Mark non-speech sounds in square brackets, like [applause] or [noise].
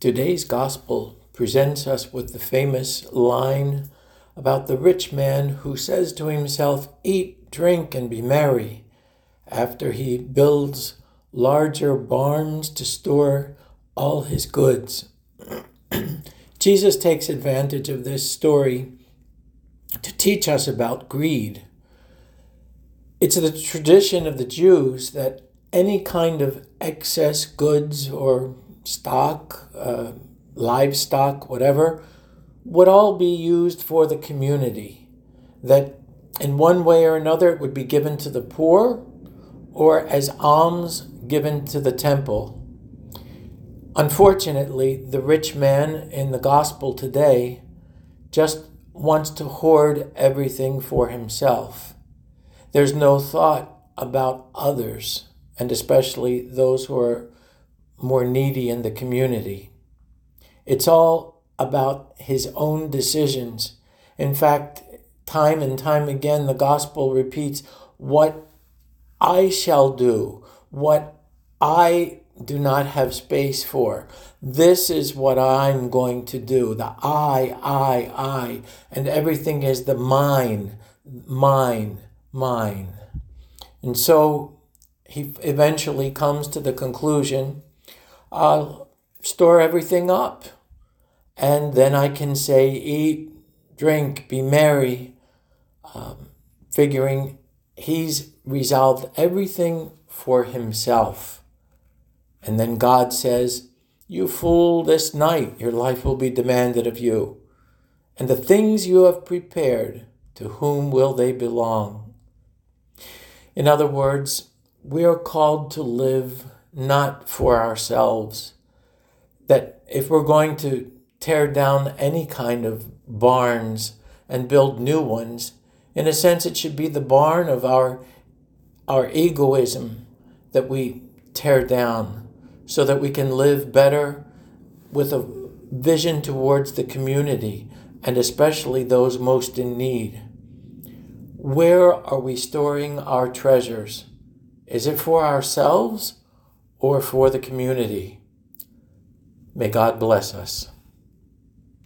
Today's gospel presents us with the famous line about the rich man who says to himself, Eat, drink, and be merry, after he builds larger barns to store all his goods. [clears throat] Jesus takes advantage of this story to teach us about greed. It's the tradition of the Jews that any kind of excess goods or stock, uh, livestock, whatever, would all be used for the community. That in one way or another it would be given to the poor or as alms given to the temple. Unfortunately, the rich man in the gospel today just wants to hoard everything for himself. There's no thought about others, and especially those who are more needy in the community. It's all about his own decisions. In fact, time and time again, the gospel repeats what I shall do, what I do not have space for. This is what I'm going to do. The I, I, I. And everything is the mine, mine, mine. And so he eventually comes to the conclusion I'll store everything up. And then I can say, eat, drink, be merry, um, figuring he's resolved everything for himself. And then God says, You fool, this night your life will be demanded of you. And the things you have prepared, to whom will they belong? In other words, we are called to live not for ourselves. That if we're going to tear down any kind of barns and build new ones, in a sense, it should be the barn of our, our egoism that we tear down so that we can live better with a vision towards the community and especially those most in need. Where are we storing our treasures? Is it for ourselves or for the community? May God bless us.